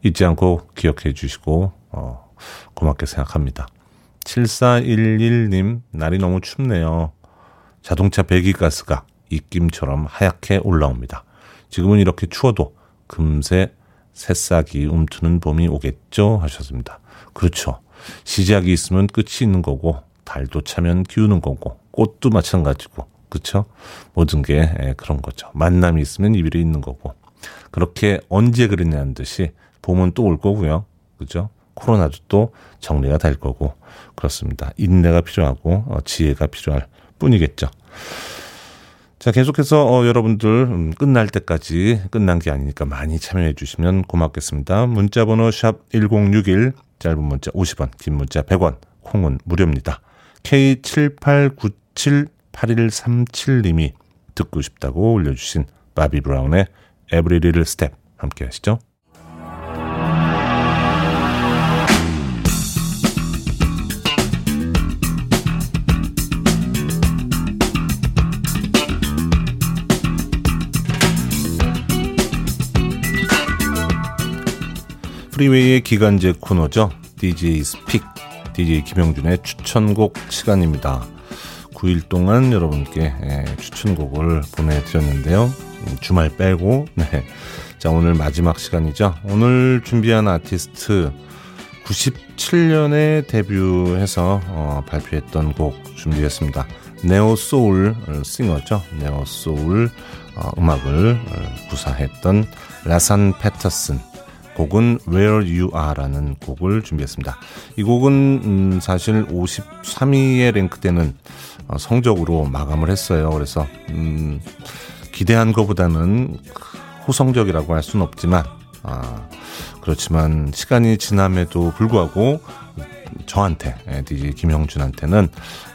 잊지 않고 기억해 주시고 어, 고맙게 생각합니다. 7411님 날이 너무 춥네요. 자동차 배기가스가 입김처럼 하얗게 올라옵니다. 지금은 이렇게 추워도 금세 새싹이 움트는 봄이 오겠죠 하셨습니다. 그렇죠. 시작이 있으면 끝이 있는 거고 달도 차면 기우는 거고 꽃도 마찬가지고 그렇죠? 모든 게 예, 그런 거죠. 만남이 있으면 이별이 있는 거고 그렇게 언제 그랬냐는 듯이 봄은 또 올 거고요. 그죠? 코로나도 또 정리가 될 거고 그렇습니다. 인내가 필요하고 어, 지혜가 필요할 뿐이겠죠. 자, 계속해서 어, 여러분들 음, 끝날 때까지 끝난 게 아니니까 많이 참여해 주시면 고맙겠습니다. 문자 번호 샵 1061 짧은 문자 50원, 긴 문자 100원, 콩은 무료입니다. K78978137님이 듣고 싶다고 올려주신 바비 브라운의 Every Little Step 함께 하시죠. 프리웨이의 기간제 코너죠. DJ's pick, DJ 김영준의 추천곡 시간입니다. 9일 동안 여러분께 예, 추천곡을 보내드렸는데요. 음, 주말 빼고, [LAUGHS] 네. 자, 오늘 마지막 시간이죠. 오늘 준비한 아티스트 97년에 데뷔해서 어, 발표했던 곡 준비했습니다. neo soul 싱어죠. neo soul 어, 음악을 어, 구사했던 라산 패터슨 곡은 Where You Are라는 곡을 준비했습니다. 이 곡은 음 사실 53위에 랭크되는 어 성적으로 마감을 했어요. 그래서 음 기대한 것보다는 호성적이라고 할 수는 없지만 아 그렇지만 시간이 지남에도 불구하고 저한테 DJ 김영준한테는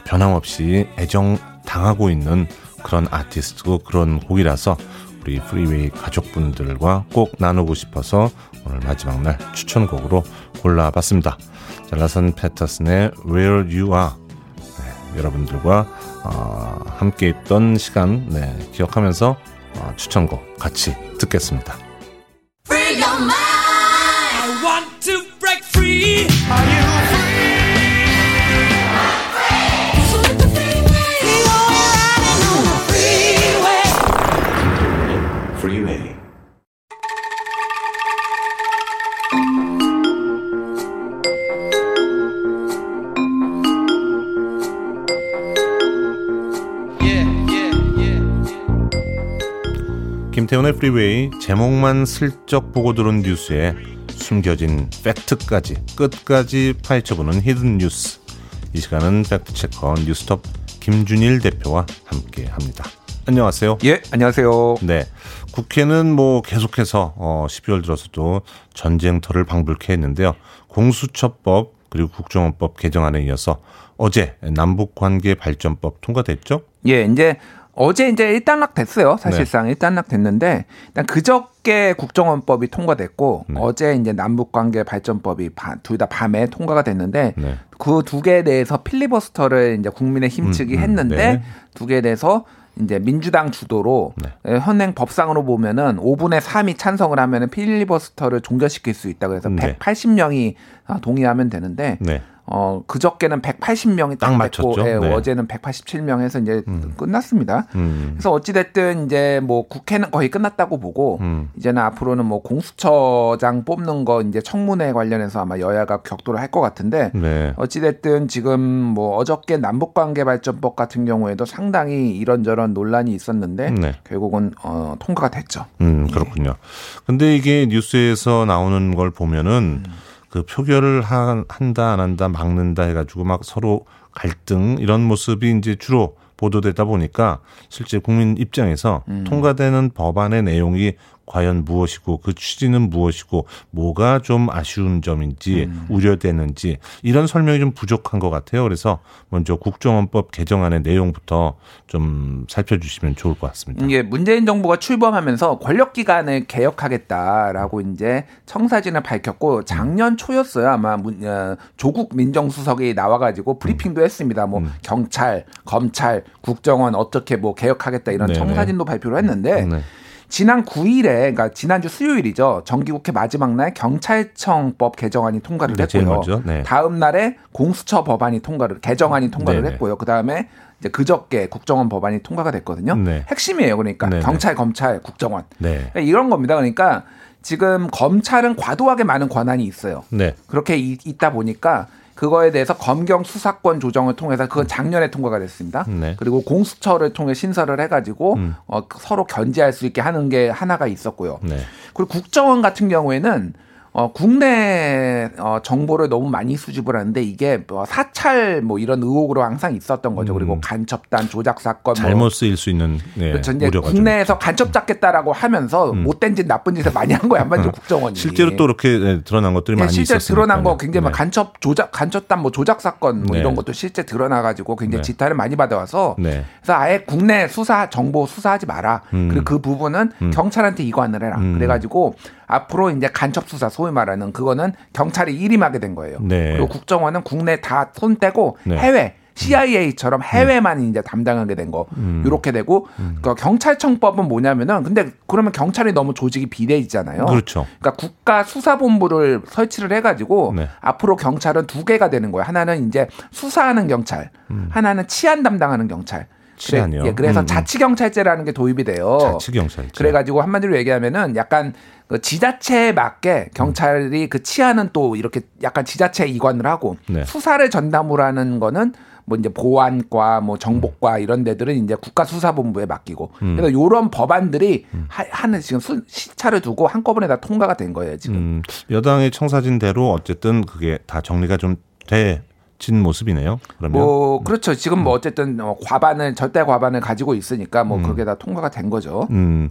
변함없이 애정 당하고 있는 그런 아티스트고 그런 곡이라서 우리 프리웨이 가족분들과 꼭 나누고 싶어서 오늘 마지막 날 추천곡으로 골라봤습니다. 잘라선 패터슨의 Where You Are 네, 여러분들과 어, 함께 있던 시간 네, 기억하면서 어, 추천곡 같이 듣겠습니다. 김태훈의 프리웨이 제목만 슬쩍 보고 들은 뉴스에 숨겨진 팩트까지 끝까지 파헤쳐보는 hidden 뉴스. 이 시간은 fact checker 뉴스톱 김준일 대표와 함께 합니다. 안녕하세요. 예, 안녕하세요. 네. 국회는 뭐 계속해서 어 12월 들어서도 전쟁터를 방불케 했는데요. 공수처법 그리고 국정원법 개정안에 이어서 어제 남북관계 발전법 통과됐죠? 예, 이제 어제 이제 일단락 됐어요. 사실상 네. 일단락 됐는데 일단 그저께 국정원법이 통과됐고 네. 어제 이제 남북관계 발전법이 둘 다 밤에 통과가 됐는데 네. 그두 개에 대해서 필리버스터를 이제 국민의힘 음, 측이 음, 했는데 네. 두 개에 대해서 이제 민주당 주도로 네. 현행 법상으로 보면은 5분의 3이 찬성을 하면은 필리버스터를 종결시킬 수 있다 그래서 네. 180명이 동의하면 되는데 네. 어 그저께는 180명이 딱, 딱 맞췄죠. 예, 네. 어제는 187명 해서 이제 음. 끝났습니다. 음. 그래서 어찌 됐든 이제 뭐 국회는 거의 끝났다고 보고 음. 이제는 앞으로는 뭐 공수처장 뽑는 거 이제 청문회 관련해서 아마 여야가 격돌을 할 것 같은데 네. 어찌 됐든 지금 뭐 어저께 남북관계발전법 같은 경우에도 상당히 이런저런 논란이 있었는데 네. 결국은 어 통과가 됐죠. 음, 그렇군요. 예. 근데 이게 뉴스에서 나오는 걸 보면은 음. 그 표결을 한, 한다 안 한다 막는다 해가지고 막 서로 갈등 이런 모습이 이제 주로 보도되다 보니까 실제 국민 입장에서 음. 통과되는 법안의 내용이 과연 무엇이고 그 취지는 무엇이고 뭐가 좀 아쉬운 점인지 음. 우려되는지 이런 설명이 좀 부족한 것 같아요. 그래서 먼저 국정원법 개정안의 내용부터 좀 살펴주시면 좋을 것 같습니다. 이게 문재인 정부가 출범하면서 권력기관을 개혁하겠다라고 이제 청사진을 밝혔고 작년 초였어요. 아마 어, 조국 민정수석이 나와가지고 브리핑도 했습니다. 뭐 음. 경찰, 검찰, 국정원 어떻게 뭐 개혁하겠다 이런 네네. 청사진도 발표를 했는데 네. 지난 9일에 그러니까 지난주 수요일이죠. 정기국회 마지막 날 경찰청법 개정안이 통과를 네, 했고요. 네. 다음 날에 공수처 법안이 통과를 개정안이 통과를 네네. 했고요. 그다음에 이제 그저께 국정원 법안이 통과가 됐거든요. 네. 핵심이에요. 그러니까 네네. 경찰, 검찰, 국정원. 네. 그러니까 이런 겁니다. 그러니까 지금 검찰은 과도하게 많은 권한이 있어요. 네. 그렇게 있다 보니까 그거에 대해서 검경 수사권 조정을 통해서 그건 작년에 통과가 됐습니다. 네. 그리고 공수처를 통해 신설을 해가지고 음. 어, 서로 견제할 수 있게 하는 게 하나가 있었고요. 네. 그리고 국정원 같은 경우에는 어, 국내 어, 정보를 너무 많이 수집을 하는데 이게 뭐 사찰 뭐 이런 의혹으로 항상 있었던 거죠. 음. 그리고 간첩단 조작 사건 뭐 잘못 뭐. 쓰일 수 있는 네, 그렇죠. 이제 국내에서 간첩 잡겠다라고 하면서 음. 못된 짓 나쁜 짓을 많이 한 거예요. 한반도 음. 국정원이 실제로 또 이렇게 네, 드러난 것들이 네, 많이 실제 있었으니까. 드러난 거 굉장히 네. 간첩 조작 간첩단 뭐 조작 사건 뭐 네. 이런 것도 실제 드러나 가지고 굉장히 네. 지탄을 많이 받아와서 네. 그래서 아예 국내 수사 정보 수사하지 마라. 음. 그리고 그 부분은 음. 경찰한테 이관을 해라. 음. 그래가지고 앞으로 이제 간첩 수사 소위 말하는 그거는 경찰이 일임하게 된 거예요. 네. 그리고 국정원은 국내 다 손 떼고 네. 해외 CIA처럼 해외만 음. 이제 담당하게 된 거, 음. 이렇게 되고, 음. 그 경찰청법은 뭐냐면은, 근데 그러면 경찰이 너무 조직이 비대해지잖아요. 그렇죠. 그러니까 국가 수사본부를 설치를 해 가지고, 네. 앞으로 경찰은 두 개가 되는 거예요. 하나는 이제 수사하는 경찰, 음. 하나는 치안 담당하는 경찰. 치안이요. 그래, 예, 그래서 음, 음. 자치 경찰제라는 게 도입이 돼요. 자치 경찰제. 그래가지고 한마디로 얘기하면은 약간 그 지자체에 맞게 경찰이 그 치안은 또 이렇게 약간 지자체 이관을 하고 네. 수사를 전담으로 하는 거는 뭐 이제 보안과 뭐 정보과 음. 이런 데들은 이제 국가수사본부에 맡기고 음. 그래서 요런 법안들이 음. 하는 지금 수, 시차를 두고 한꺼번에 다 통과가 된 거예요 지금 음. 여당의 청사진대로 어쨌든 그게 다 정리가 좀 돼 진 모습이네요. 그러면 뭐 그렇죠. 지금 뭐 음. 어쨌든 어, 과반을 절대 과반을 가지고 있으니까 뭐 음. 그게 다 통과가 된 거죠. 음.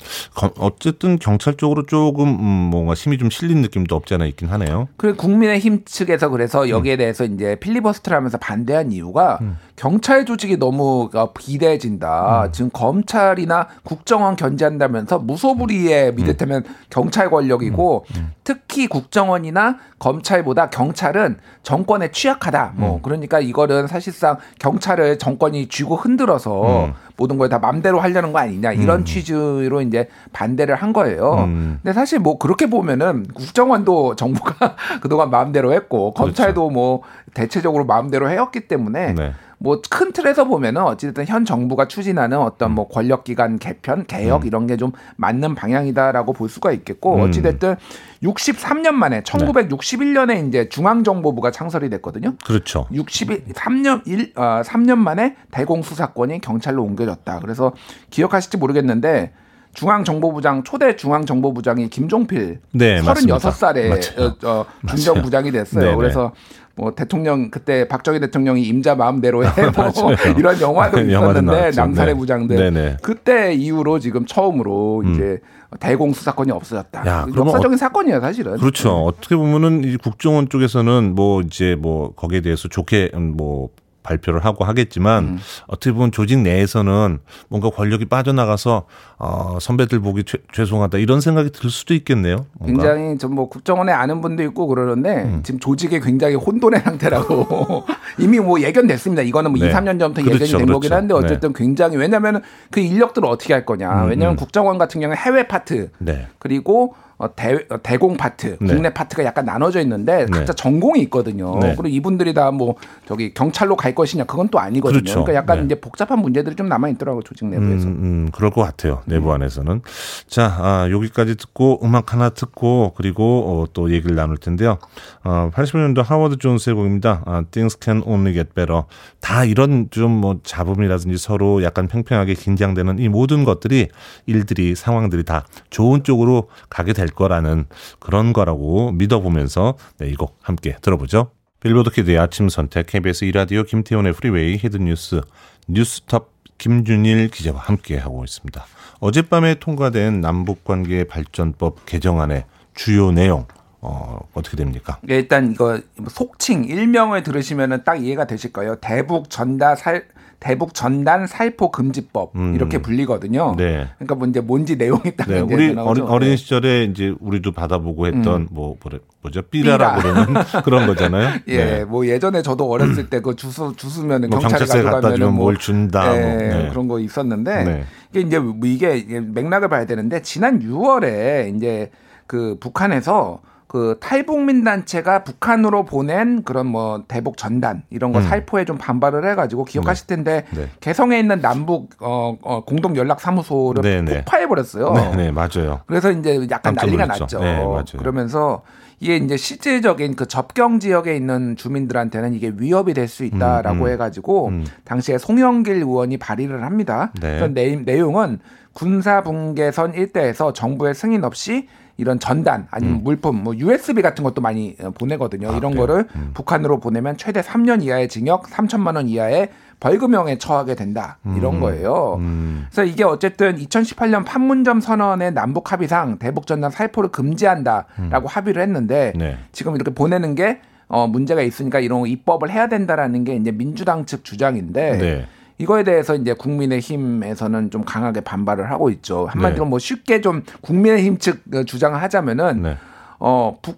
어쨌든 경찰 쪽으로 조금 음, 뭔가 힘이 좀 실린 느낌도 없지 않아 있긴 하네요. 그리고 국민의힘 측에서 그래서 여기에 음. 대해서 이제 필리버스터를 하면서 반대한 이유가 음. 경찰 조직이 너무 어, 비대해진다. 음. 지금 검찰이나 국정원 견제한다면서 무소불위에 믿으면 경찰 권력이고 특히 국정원이나 검찰보다 경찰은 정권에 취약하다. 뭐 음. 그러니까 이거는 사실상 경찰을 정권이 쥐고 흔들어서 음. 모든 걸 다 맘대로 하려는 거 아니냐 이런 음. 취지로 이제 반대를 한 거예요. 음. 근데 사실 뭐 그렇게 보면은 국정원도 정부가 [LAUGHS] 그동안 마음대로 했고 그렇죠. 검찰도 뭐 대체적으로 마음대로 해왔기 때문에 네. 뭐 큰 틀에서 보면은 어찌됐든 현 정부가 추진하는 어떤 뭐 권력기관 개편, 개혁 음. 이런 게 좀 맞는 방향이다라고 볼 수가 있겠고 음. 어찌됐든 63년 만에 1961년에 이제 중앙정보부가 창설이 됐거든요. 그렇죠. 63년 1 어, 3년 만에 대공수사권이 경찰로 옮겨졌다. 그래서 기억하실지 모르겠는데 중앙정보부장 초대 중앙정보부장이 김종필 네, 36살에 어, 어, 중정부장이 됐어요. 네네. 그래서 뭐 대통령 그때 박정희 대통령이 임자 마음대로 [LAUGHS] 해뭐 이런 영화도 [LAUGHS] 있었는데 남산의 네. 부장들 네네. 그때 이후로 지금 처음으로 음. 이제 대공 수사권이 없어졌다. 야, 역사적인 어, 사건이에요, 사실은. 그렇죠. 네. 어떻게 보면은 이 국정원 쪽에서는 뭐 이제 뭐 거기에 대해서 좋게 뭐 발표를 하고 하겠지만 음. 어떻게 보면 조직 내에서는 뭔가 권력이 빠져나가서 어, 선배들 보기 죄, 죄송하다 이런 생각이 들 수도 있겠네요. 뭔가. 굉장히 좀뭐 국정원에 아는 분도 있고 그러는데 음. 지금 조직이 굉장히 혼돈의 상태라고 [LAUGHS] 이미 뭐 예견됐습니다. 이거는 뭐 네. 2, 3년 전부터 그렇죠, 예견이 된 그렇죠. 거긴 한데 어쨌든 네. 굉장히 왜냐하면 그 인력들을 어떻게 할 거냐. 음, 왜냐하면 음. 국정원 같은 경우는 해외 파트 네. 그리고 어, 대, 어, 대공 파트, 네. 국내 파트가 약간 나눠져 있는데 네. 각자 전공이 있거든요. 네. 그리고 이분들이 다 뭐 저기 경찰로 갈 것이냐 그건 또 아니거든요. 그렇죠. 그러니까 약간 네. 이제 복잡한 문제들이 좀 남아 있더라고요 조직 내부에서. 음, 음, 그럴 것 같아요 내부 음. 안에서는. 자 아, 여기까지 듣고 음악 하나 듣고 그리고 어, 또 얘기를 나눌 텐데요. 어, 80년도 하워드 존스의 곡입니다. 아, Things Can Only Get Better. 다 이런 좀 뭐 잡음이라든지 서로 약간 팽팽하게 긴장되는 이 모든 것들이 일들이 상황들이 다 좋은 쪽으로 가게 될 거라는 그런 거라고 믿어보면서 네, 이곡 함께 들어보죠. 빌보드 키드의 아침 선택 KBS 이라디오 김태훈의 프리웨이 hidden 뉴스 뉴스톱 김준일 기자와 함께 하고 있습니다. 어젯밤에 통과된 남북관계 발전법 개정안의 주요 내용 어, 어떻게 됩니까? 네, 일단 이거 속칭 일명을 들으시면 딱 이해가 되실 거예요. 대북 전다 살 대북 전단 살포 금지법 음. 이렇게 불리거든요. 네. 그러니까 뭐 이제 뭔지 내용이 딱 네. 우리 어린, 어린 네. 시절에 이제 우리도 받아보고 했던 음. 뭐 뭐죠 삐라라고 그러는 [LAUGHS] 그런 거잖아요. [LAUGHS] 예, 네. 뭐 예전에 저도 어렸을 때 그 주수 주수면 뭐 경찰에 가져가면 뭐, 뭘 준다, 예, 뭐. 네. 그런 거 있었는데 네. 이게 이제 뭐 이게 맥락을 봐야 되는데 지난 6월에 이제 그 북한에서 그 탈북민 단체가 북한으로 보낸 그런 뭐 대북 전단 이런 거 음. 살포에 좀 반발을 해가지고 기억하실 네. 텐데 네. 개성에 있는 남북 어, 어 공동 연락 사무소를 네, 네. 폭파해 버렸어요. 네, 네, 맞아요. 그래서 이제 약간 난리가 놀랐죠. 났죠. 네, 맞아요. 그러면서 이게 이제 실질적인 그 접경 지역에 있는 주민들한테는 이게 위협이 될 수 있다라고 음, 음. 해가지고 음. 당시에 송영길 의원이 발의를 합니다. 네. 그 내용은 군사 분계선 일대에서 정부의 승인 없이 이런 전단 아니면 음. 물품 뭐 USB 같은 것도 많이 어, 보내거든요. 아, 이런 그래요? 거를 음. 북한으로 보내면 최대 3년 이하의 징역, 3천만 원 이하의 벌금형에 처하게 된다 이런 음. 거예요. 음. 그래서 이게 어쨌든 2018년 판문점 선언의 남북 합의상 대북 전단 살포를 금지한다라고 음. 합의를 했는데 네. 지금 이렇게 보내는 게 어, 문제가 있으니까 이런 입법을 해야 된다라는 게 이제 민주당 측 주장인데 네. 이거에 대해서 이제 국민의힘에서는 좀 강하게 반발을 하고 있죠. 한마디로 네. 뭐 쉽게 좀 국민의힘 측 주장을 하자면은 네. 어 북,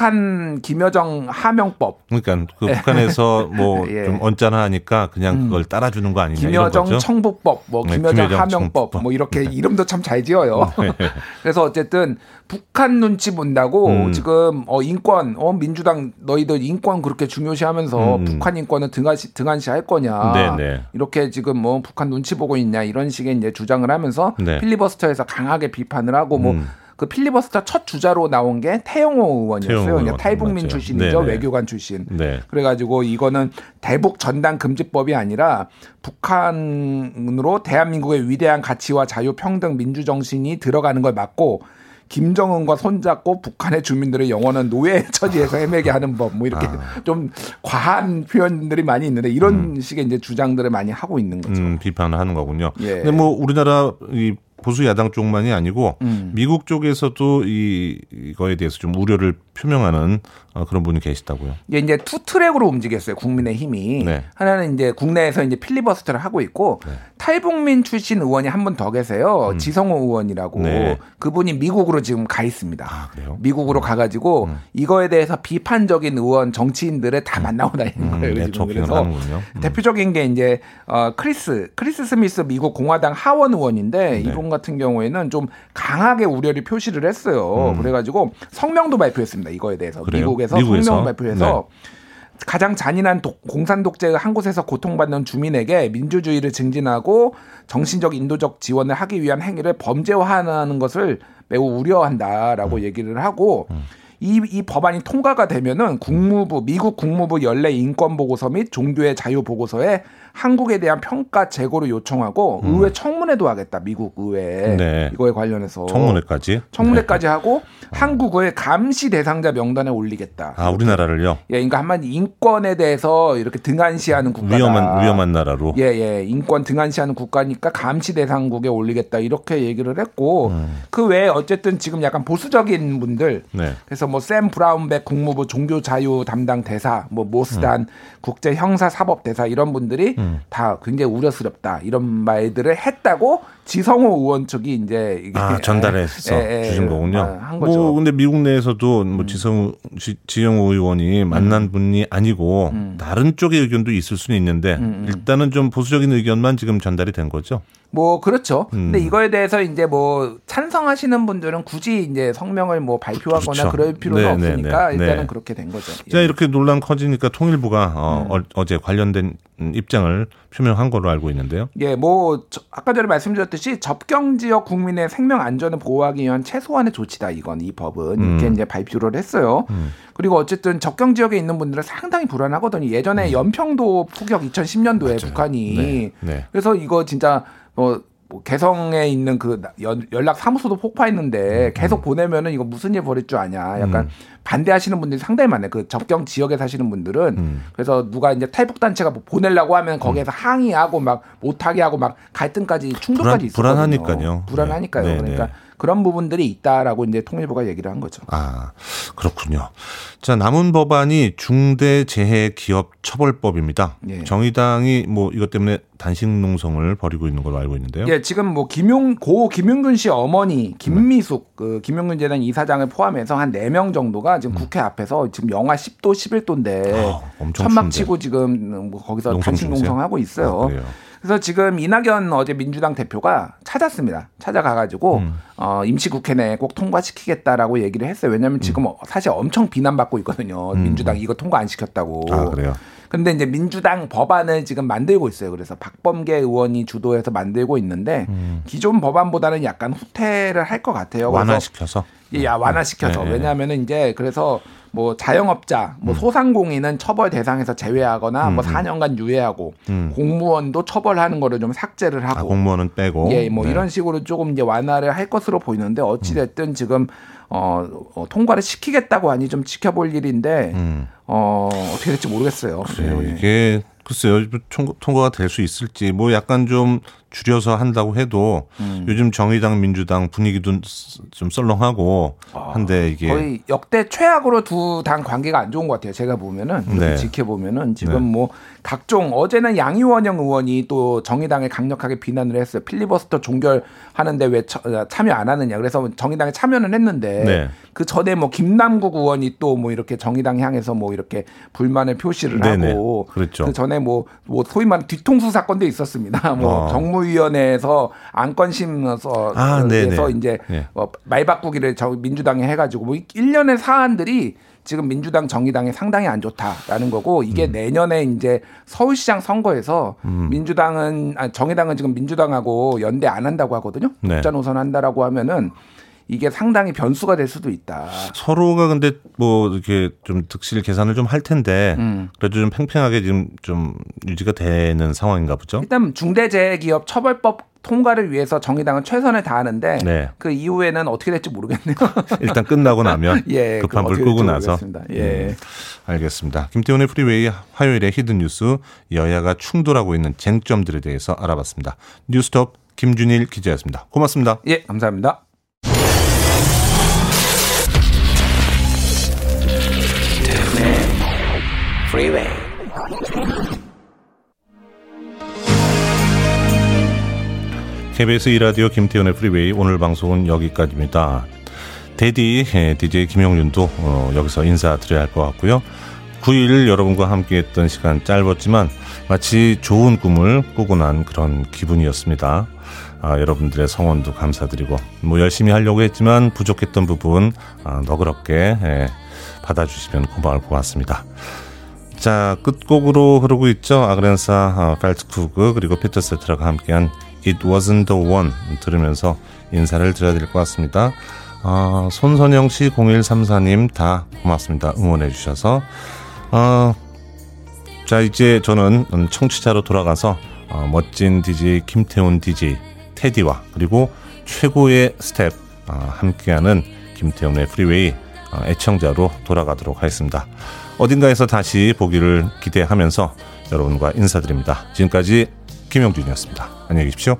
북한 김여정 하명법. 그러니까 그 북한에서 뭐좀 [LAUGHS] 예. 언짢아하니까 그냥 음. 그걸 따라주는 거 아니냐 김여정 청북법, 뭐 네, 김여정, 김여정 하명법, 청북법. 뭐 이렇게 네. 이름도 참 잘 지어요. 네. [LAUGHS] 그래서 어쨌든 북한 눈치 본다고 음. 지금 어 인권, 어 민주당 너희들 인권 그렇게 중요시하면서 음. 북한 인권은 등한시 등한시 할 거냐. 네네. 네. 이렇게 지금 뭐 북한 눈치 보고 있냐 이런 식의 이제 주장을 하면서 네. 필리버스터에서 강하게 비판을 하고 뭐. 음. 그 필리버스터 첫 주자로 나온 게 태영호 의원이었어요. 태영호 그러니까 탈북민 맞죠. 출신이죠. 네네. 외교관 출신. 네. 그래가지고 이거는 대북 전단 금지법이 아니라 북한으로 대한민국의 위대한 가치와 자유, 평등, 민주 정신이 들어가는 걸 막고 김정은과 손잡고 북한의 주민들의 영원한 노예 [LAUGHS] 처지에서 헤매게 하는 법, 뭐 이렇게 아. 좀 과한 표현들이 많이 있는데 이런 음. 식의 이제 주장들을 많이 하고 있는 거죠. 음, 비판을 하는 거군요. 예. 근데 뭐 우리나라 이 보수 야당 쪽만이 아니고 음. 미국 쪽에서도 이 이거에 대해서 좀 우려를 표명하는 어, 그런 분이 계시다고요. 예, 이제 two track으로 움직였어요. 국민의 힘이 네. 하나는 이제 국내에서 이제 필리버스터를 하고 있고 네. 탈북민 출신 의원이 한 분 더 계세요. 음. 지성호 의원이라고 네. 그분이 미국으로 지금 가 있습니다. 아, 미국으로 음. 가가지고 음. 이거에 대해서 비판적인 의원 정치인들을 다 음. 만나고 다니는 음, 거예요. 네, 지금 그래서 음. 대표적인 게 이제 어, 크리스 크리스 스미스 미국 공화당 하원 의원인데 네. 이분 같은 경우에는 좀 강하게 우려를 표시를 했어요. 그래가지고 성명도 발표했습니다. 이거에 대해서 그래요? 미국에서, 미국에서 성명 발표해서. 네. 가장 잔인한 독, 공산 독재의 한 곳에서 고통받는 주민에게 민주주의를 증진하고 정신적 인도적 지원을 하기 위한 행위를 범죄화하는 것을 매우 우려한다라고 음. 얘기를 하고 음. 이, 이 법안이 통과가 되면은 국무부 미국 국무부 연례 인권 보고서 및 종교의 자유 보고서에 한국에 대한 평가 재고를 요청하고 음. 의회 청문회도 하겠다 미국 의회에 네. 이거에 관련해서 청문회까지 청문회까지 네. 하고 한국의 감시 대상자 명단에 올리겠다. 아 우리나라를요? 예, 그러니까 한마디 인권에 대해서 이렇게 등한시하는 국가 위험한 위험한 나라로. 예, 예, 인권 등한시하는 국가니까 감시 대상국에 올리겠다 이렇게 얘기를 했고 음. 그 외에 어쨌든 지금 약간 보수적인 분들 네. 그래서 뭐 샘 브라운백 국무부 종교 자유 담당 대사, 뭐 모스단 음. 국제 형사 사법 대사 이런 분들이 음. 다 굉장히 우려스럽다. 이런 말들을 했다고 지성호 의원 측이 이제 아 전달해서 예, 예, 주신 거군요. 아, 한 거죠. 뭐 근데 미국 내에서도 뭐 음. 지성 지, 지영호 의원이 만난 음. 분이 아니고 음. 다른 쪽의 의견도 있을 수는 있는데 음, 음. 일단은 좀 보수적인 의견만 지금 전달이 된 거죠. 뭐 그렇죠. 음. 근데 이거에 대해서 이제 뭐 찬성하시는 분들은 굳이 이제 성명을 뭐 발표하거나 그렇죠. 그럴 필요는 네, 네 없으니까 네, 네, 일단은 그렇게 된 거죠. 자 이렇게 논란 커지니까 통일부가 어, 음. 어제 관련된 입장을 표명한 걸로 알고 있는데요. 예, 뭐 아까 전에 말씀드렸듯이 접경 지역 국민의 생명 안전을 보호하기 위한 최소한의 조치다 이건 이 법은 이렇게 음. 이제 발표를 했어요. 음. 그리고 어쨌든 접경 지역에 있는 분들은 상당히 불안하거든요. 예전에 음. 연평도 폭격 2010년도에 맞아요. 북한이 네. 네. 그래서 이거 진짜 뭐, 뭐 개성에 있는 그 연락 사무소도 폭파했는데 음. 계속 보내면은 이거 무슨 일 벌일 줄 아냐. 약간 음. 반대하시는 분들이 상당히 많아요. 그 접경 지역에 사시는 분들은 음. 그래서 누가 이제 탈북 단체가 뭐 보내려고 하면 거기에서 음. 항의하고 막 못하게 하고 막 갈등까지 충돌까지 불안, 있었거든요. 불안하니까요. 불안하니까요. 네. 네. 그러니까 네. 그런 부분들이 있다라고 이제 통일부가 얘기를 한 거죠. 아, 그렇군요. 자, 남은 법안이 중대재해기업처벌법입니다. 예. 정의당이 뭐 이것 때문에 단식 농성을 벌이고 있는 걸로 알고 있는데요. 예, 지금 뭐 김용 고 김용균 씨 어머니 김미숙 네. 그 김용균 재단 이사장을 포함해서 한 네 명 정도가 지금 음. 국회 앞에서 지금 영하 10도 11도인데 아, 천막 치고 지금 뭐 거기서 단식 농성하고 있어요. 아, 그래서 지금 이낙연 어제 민주당 대표가 찾았습니다. 찾아가가지고 음. 어, 임시국회 내에 꼭 통과시키겠다라고 얘기를 했어요. 왜냐하면 지금 음. 사실 엄청 비난받고 있거든요. 음. 민주당 이거 통과 안 시켰다고. 아, 그래요? 근데 이제 민주당 법안을 지금 만들고 있어요. 그래서 박범계 의원이 주도해서 만들고 있는데 음. 기존 법안보다는 약간 후퇴를 할 것 같아요. 완화시켜서. 예, 완화시켜서. 네. 왜냐하면은 이제 그래서 뭐 자영업자, 뭐 음. 소상공인은 처벌 대상에서 제외하거나 음. 뭐 4년간 유예하고 음. 공무원도 처벌하는 거를 좀 삭제를 하고 아, 공무원은 빼고 예, 뭐 네. 이런 식으로 조금 이제 완화를 할 것으로 보이는데 어찌 됐든 지금 어, 어, 통과를 시키겠다고 하니 좀 지켜볼 일인데 음. 어, 어떻게 될지 모르겠어요. 그래요. 네. 이게 글쎄요, 통과가 될 수 있을지 뭐 약간 좀 줄여서 한다고 해도 음. 요즘 정의당 민주당 분위기도 좀 썰렁하고 아, 한데 이게 거의 역대 최악으로 두 당 관계가 안 좋은 것 같아요. 제가 보면은 네. 지켜보면은 지금 네. 뭐 각종 어제는 양이원영 의원이 또 정의당에 강력하게 비난을 했어요. 필리버스터 종결 하는데 왜 참여 안 하느냐. 그래서 정의당에 참여는 했는데 네. 그 전에 뭐 김남국 의원이 또 뭐 이렇게 정의당 향해서 뭐 이렇게 불만을 표시를 네네. 하고 그렇죠. 그 전에 뭐, 뭐 소위 말하는 뒤통수 사건도 있었습니다. [LAUGHS] 뭐 어. 정무위원회에서 안건심에서 아, 이제 네. 뭐 말 바꾸기를 저 민주당에 해가지고 뭐 일련의 사안들이 지금 민주당 정의당이 상당히 안 좋다라는 거고 이게 음. 내년에 이제 서울시장 선거에서 음. 민주당은 아 정의당은 지금 민주당하고 연대 안 한다고 하거든요. 네. 독자 노선 한다라고 하면은 이게 상당히 변수가 될 수도 있다. 서로가 근데 뭐 이렇게 좀 득실 계산을 좀 할 텐데 음. 그래도 좀 팽팽하게 지금 좀 유지가 되는 상황인가 보죠. 일단 중대재해기업 처벌법 통과를 위해서 정의당은 최선을 다하는데 네. 그 이후에는 어떻게 될지 모르겠네요. [LAUGHS] 일단 끝나고 나면 [LAUGHS] 예, 급한 불 끄고 나서. 예. 음, 알겠습니다. 김태훈의 프리웨이 화요일에 hidden 뉴스 여야가 충돌하고 있는 쟁점들에 대해서 알아봤습니다. 뉴스톱 김준일 기자였습니다. 고맙습니다. 예, 감사합니다. Freeway. KBS 이라디오 김태현의 프리웨이 오늘 방송은 여기까지입니다. 데디 DJ 김영윤도 어, 여기서 인사드려야 할 것 같고요. 9일 여러분과 함께했던 시간 짧았지만 마치 좋은 꿈을 꾸고 난 그런 기분이었습니다. 아, 여러분들의 성원도 감사드리고 뭐 열심히 하려고 했지만 부족했던 부분 아, 너그럽게 예, 받아주시면 고마울 것 같습니다. 자, 끝곡으로 흐르고 있죠. 아그렌사 어, 펠트쿠그 그리고 피터 세트라가 함께한 It Wasn't the One 들으면서 인사를 드려야 될 것 같습니다. 어, 손선영 씨, 0134님 다 고맙습니다. 응원해 주셔서. 어, 자, 이제 저는 청취자로 돌아가서 어, 멋진 DJ 김태훈 DJ 테디와 그리고 최고의 스태프 어, 함께하는 김태훈의 프리웨이 어, 애청자로 돌아가도록 하겠습니다. 어딘가에서 다시 보기를 기대하면서 여러분과 인사드립니다. 지금까지 김영준이었습니다. 안녕히 계십시오.